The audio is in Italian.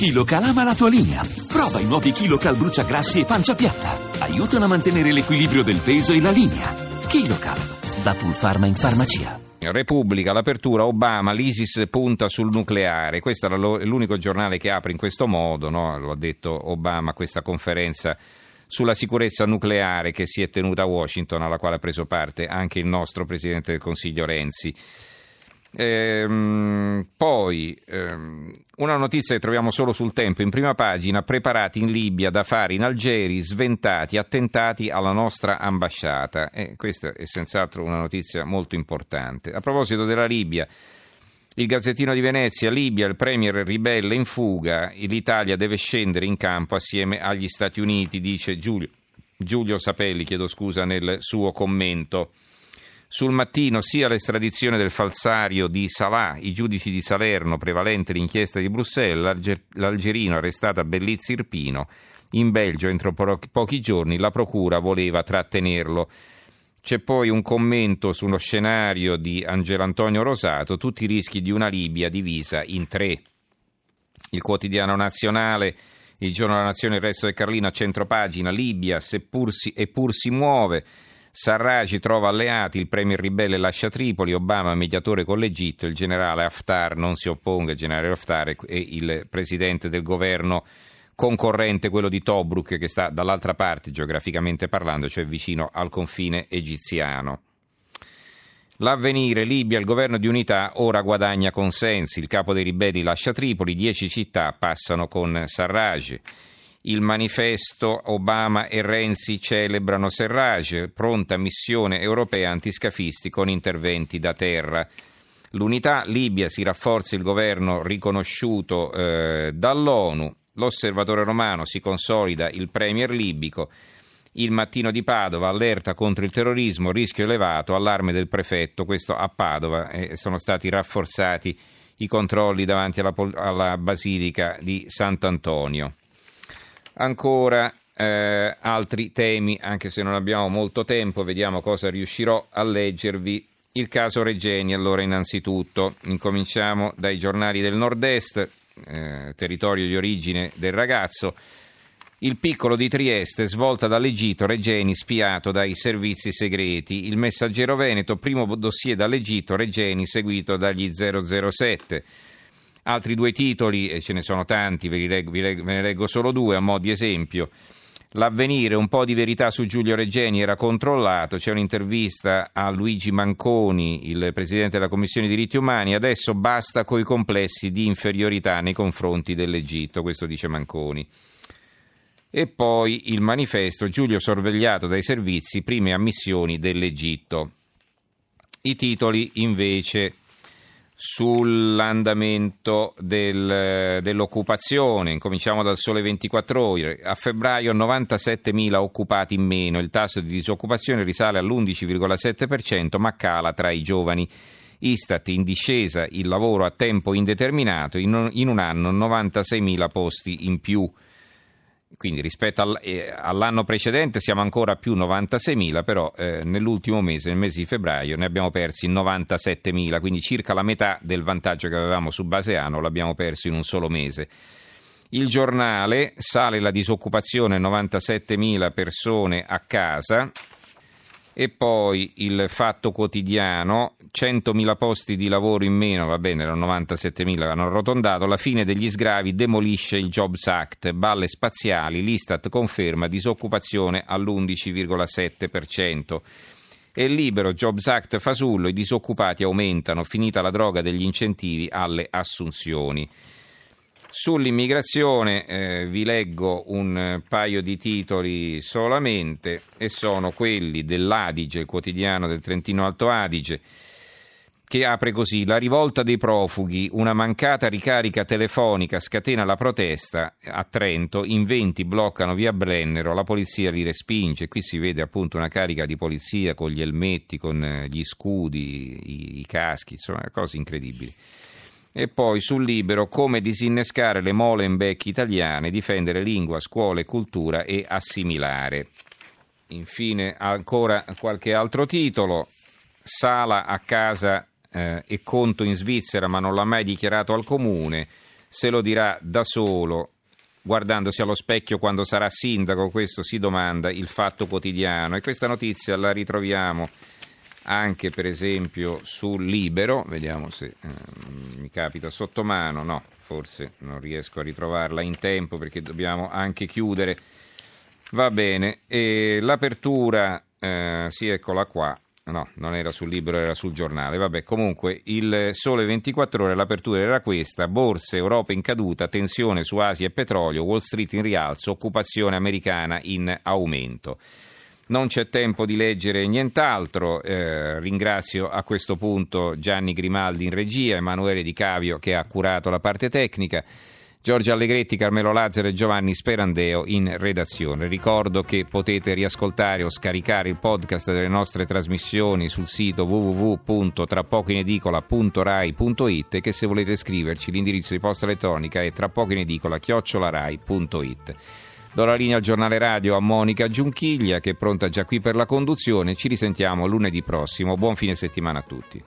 KiloCal ama la tua linea. Prova i nuovi KiloCal bruciagrassi e pancia piatta. Aiutano a mantenere l'equilibrio del peso e la linea. KiloCal, da Pulpharma in farmacia. Repubblica, l'apertura, Obama, l'ISIS punta sul nucleare. Questo è l'unico giornale che apre in questo modo, no? lo ha detto Obama questa conferenza sulla sicurezza nucleare che si è tenuta a Washington, alla quale ha preso parte anche il nostro Presidente del Consiglio Renzi. Ehm, poi ehm, una notizia che troviamo solo sul tempo, in prima pagina, preparati in Libia da fare in Algeri, sventati, attentati alla nostra ambasciata. E questa è senz'altro una notizia molto importante. A proposito della Libia, il Gazzettino di Venezia, Libia, il premier ribelle in fuga, l'Italia deve scendere in campo assieme agli Stati Uniti, dice Giulio, Giulio Sapelli, chiedo scusa, nel suo commento. Sul mattino sia l'estradizione del falsario di Salah, i giudici di Salerno, prevalente l'inchiesta di Bruxelles, l'algerino arrestato a Bellizzi Irpino. In Belgio, entro pochi giorni, la procura voleva trattenerlo. C'è poi un commento sullo scenario di Angelo Antonio Rosato, tutti i rischi di una Libia divisa in tre. Il quotidiano nazionale, il giorno della nazione, il resto del Carlino a centropagina, Libia, seppur si, eppur si muove. Sarraj trova alleati, il premier ribelle lascia Tripoli, Obama mediatore con l'Egitto, il generale Haftar non si opponga, il generale Haftar è il presidente del governo concorrente, quello di Tobruk, che sta dall'altra parte geograficamente parlando, cioè vicino al confine egiziano. L'avvenire, Libia, il governo di unità ora guadagna consensi, il capo dei ribelli lascia Tripoli, dieci città passano con Sarraj. Il manifesto Obama e Renzi celebrano Serrage, pronta missione europea antiscafisti con interventi da terra. L'unità Libia si rafforza il governo riconosciuto eh, dall'ONU, l'osservatore romano si consolida il premier libico, il mattino di Padova allerta contro il terrorismo, rischio elevato, allarme del prefetto, questo a Padova, e sono stati rafforzati i controlli davanti alla, alla basilica di Sant'Antonio. Ancora eh, altri temi, anche se non abbiamo molto tempo, vediamo cosa riuscirò a leggervi. Il caso Regeni, allora innanzitutto, incominciamo dai giornali del nord-est, eh, territorio di origine del ragazzo. Il piccolo di Trieste, svolta dall'Egitto, Regeni spiato dai servizi segreti. Il messaggero Veneto, primo dossier dall'Egitto, Regeni seguito dagli 007. Altri due titoli, e ce ne sono tanti, ve, leggo, ve ne leggo solo due a mo' di esempio. L'avvenire, un po' di verità su Giulio Reggeni era controllato, c'è un'intervista a Luigi Manconi, il Presidente della Commissione diritti umani, adesso basta coi complessi di inferiorità nei confronti dell'Egitto, questo dice Manconi. E poi il manifesto Giulio sorvegliato dai servizi, prime ammissioni dell'Egitto. I titoli invece sull'andamento del, dell'occupazione. Incominciamo dal sole 24 ore. A febbraio 97.000 occupati in meno. Il tasso di disoccupazione risale all'11,7%, ma cala tra i giovani. Istat in discesa il lavoro a tempo indeterminato, in, un anno 96.000 posti in più quindi rispetto all, eh, all'anno precedente siamo ancora a più 96.000, però eh, nell'ultimo mese, nel mese di febbraio, ne abbiamo persi 97.000, quindi circa la metà del vantaggio che avevamo su base anno l'abbiamo perso in un solo mese. Il giornale sale la disoccupazione 97.000 persone a casa, e poi il fatto quotidiano, 100.000 posti di lavoro in meno, va bene, erano 97.000, hanno arrotondato, la fine degli sgravi demolisce il Jobs Act, balle spaziali, l'Istat conferma disoccupazione all'11,7%. E libero, Jobs Act fasullo, i disoccupati aumentano, finita la droga degli incentivi alle assunzioni. Sull'immigrazione eh, vi leggo un paio di titoli solamente e sono quelli dell'Adige, il quotidiano del Trentino Alto Adige, che apre così la rivolta dei profughi, una mancata ricarica telefonica scatena la protesta a Trento, in 20 bloccano via Brennero, la polizia li respinge, qui si vede appunto una carica di polizia con gli elmetti, con eh, gli scudi, i, i caschi, insomma cose incredibili. E poi sul libero come disinnescare le Molenbeek italiane, difendere lingua, scuola e cultura e assimilare. Infine ancora qualche altro titolo. Sala a casa eh, e conto in Svizzera ma non l'ha mai dichiarato al comune. se lo dirà da solo guardandosi allo specchio quando sarà sindaco, questo si domanda il fatto quotidiano e questa notizia la ritroviamo anche per esempio sul Libero, vediamo se eh, mi capita sotto mano, no, forse non riesco a ritrovarla in tempo perché dobbiamo anche chiudere. Va bene, e l'apertura, eh, sì eccola qua, No, non era sul libro, era sul giornale. Vabbè, comunque il sole 24 ore, l'apertura era questa: borse, Europa in caduta, tensione su Asia e petrolio, Wall Street in rialzo, occupazione americana in aumento. Non c'è tempo di leggere nient'altro. Eh, ringrazio a questo punto Gianni Grimaldi in regia, Emanuele Di Cavio che ha curato la parte tecnica. Giorgio Allegretti, Carmelo Lazzaro e Giovanni Sperandeo in redazione. Ricordo che potete riascoltare o scaricare il podcast delle nostre trasmissioni sul sito www.trapocoinedicola.rai.it e che se volete scriverci l'indirizzo di posta elettronica è trapocoinedicola.rai.it. Do la linea al giornale radio a Monica Giunchiglia che è pronta già qui per la conduzione. Ci risentiamo lunedì prossimo. Buon fine settimana a tutti.